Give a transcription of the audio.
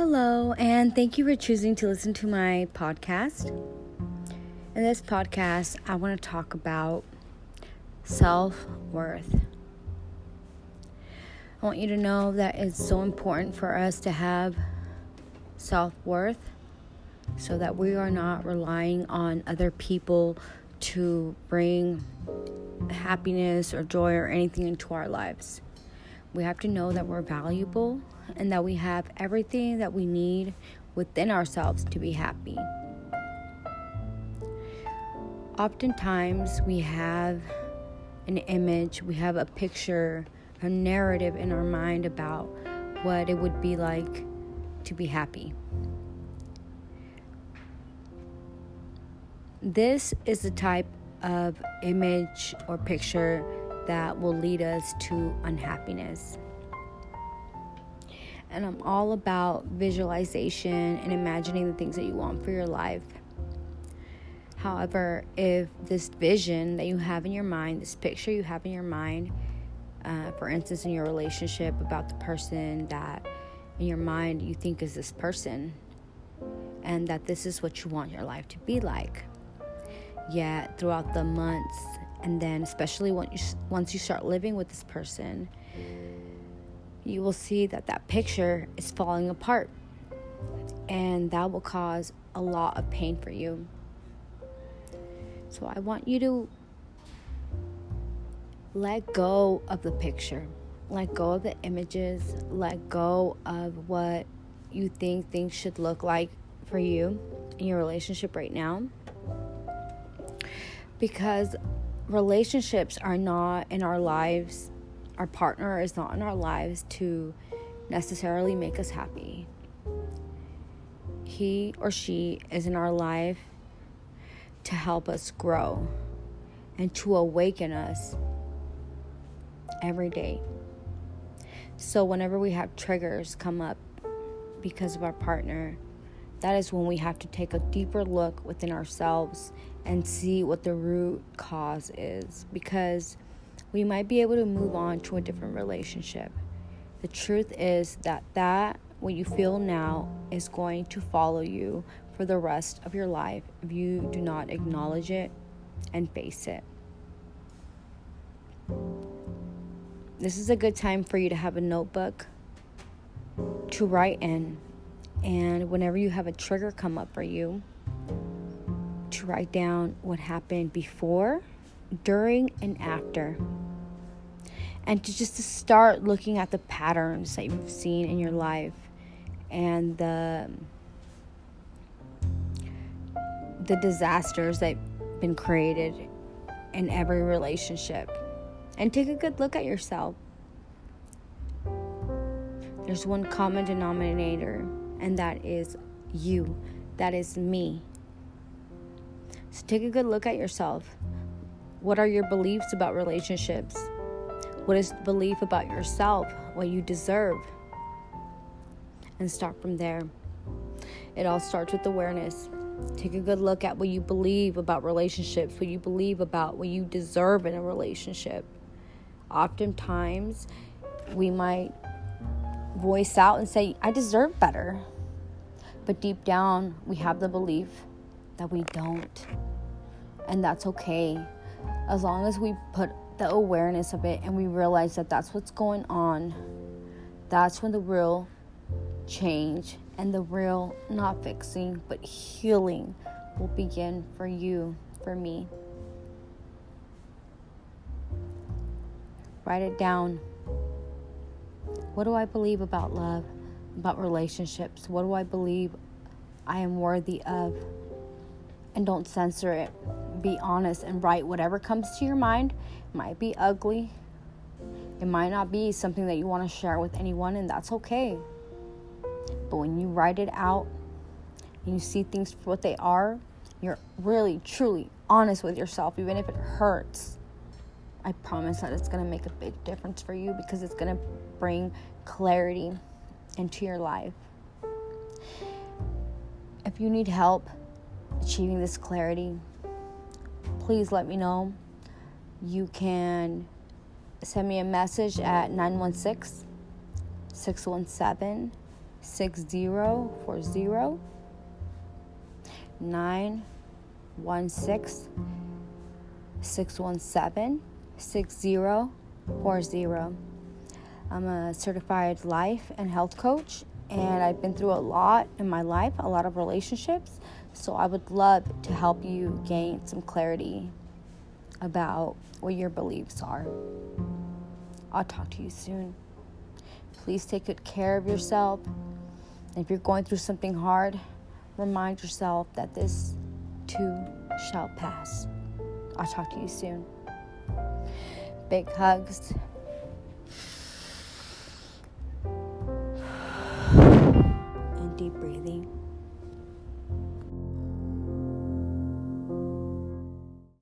Hello, and thank you for choosing to listen to my podcast. In this podcast, I want to talk about self worth. I want you to know that it's so important for us to have self worth so that we are not relying on other people to bring happiness or joy or anything into our lives. We have to know that we're valuable and that we have everything that we need within ourselves to be happy. Oftentimes, we have an image, we have a picture, a narrative in our mind about what it would be like to be happy. This is the type of image or picture that will lead us to unhappiness. And I'm all about visualization and imagining the things that you want for your life. However, if this vision that you have in your mind, this picture you have in your mind, uh, for instance, in your relationship about the person that in your mind you think is this person, and that this is what you want your life to be like. Yet, throughout the months and then especially when you, once you start living with this person you will see that that picture is falling apart. And that will cause a lot of pain for you. So i want you to let go of the picture. Let go of the images. Let go of what you think things should look like for you in your relationship right now. Because relationships are not in our lives, our partner is not in our lives to necessarily make us happy. He or she is in our life to help us grow and to awaken us every day. So, whenever we have triggers come up because of our partner, that is when we have to take a deeper look within ourselves and see what the root cause is because we might be able to move on to a different relationship. The truth is that that what you feel now is going to follow you for the rest of your life if you do not acknowledge it and face it. This is a good time for you to have a notebook to write in. And whenever you have a trigger come up for you, to write down what happened before, during, and after. And to just to start looking at the patterns that you've seen in your life and the the disasters that've been created in every relationship. And take a good look at yourself. There's one common denominator, and that is you. That is me. So take a good look at yourself. What are your beliefs about relationships? What is the belief about yourself, what you deserve? And start from there. It all starts with awareness. Take a good look at what you believe about relationships, what you believe about what you deserve in a relationship. Oftentimes, we might voice out and say, I deserve better. But deep down, we have the belief that we don't. And that's okay. As long as we put the awareness of it and we realize that that's what's going on, that's when the real change and the real not fixing but healing will begin for you, for me. Write it down. What do I believe about love, about relationships? What do I believe I am worthy of? And don't censor it. Be honest and write whatever comes to your mind. It might be ugly. It might not be something that you want to share with anyone, and that's okay. But when you write it out and you see things for what they are, you're really, truly honest with yourself, even if it hurts. I promise that it's going to make a big difference for you because it's going to bring clarity into your life. If you need help, achieving this clarity, please let me know. You can send me a message at 916 617 6040 916 617 6040. I'm a certified life and health coach, and I've been through a lot in my life, a lot of relationships. So I would love to help you gain some clarity about what your beliefs are. I'll talk to you soon. Please take good care of yourself. If you're going through something hard, remind yourself that this too shall pass. I'll talk to you soon. Big hugs.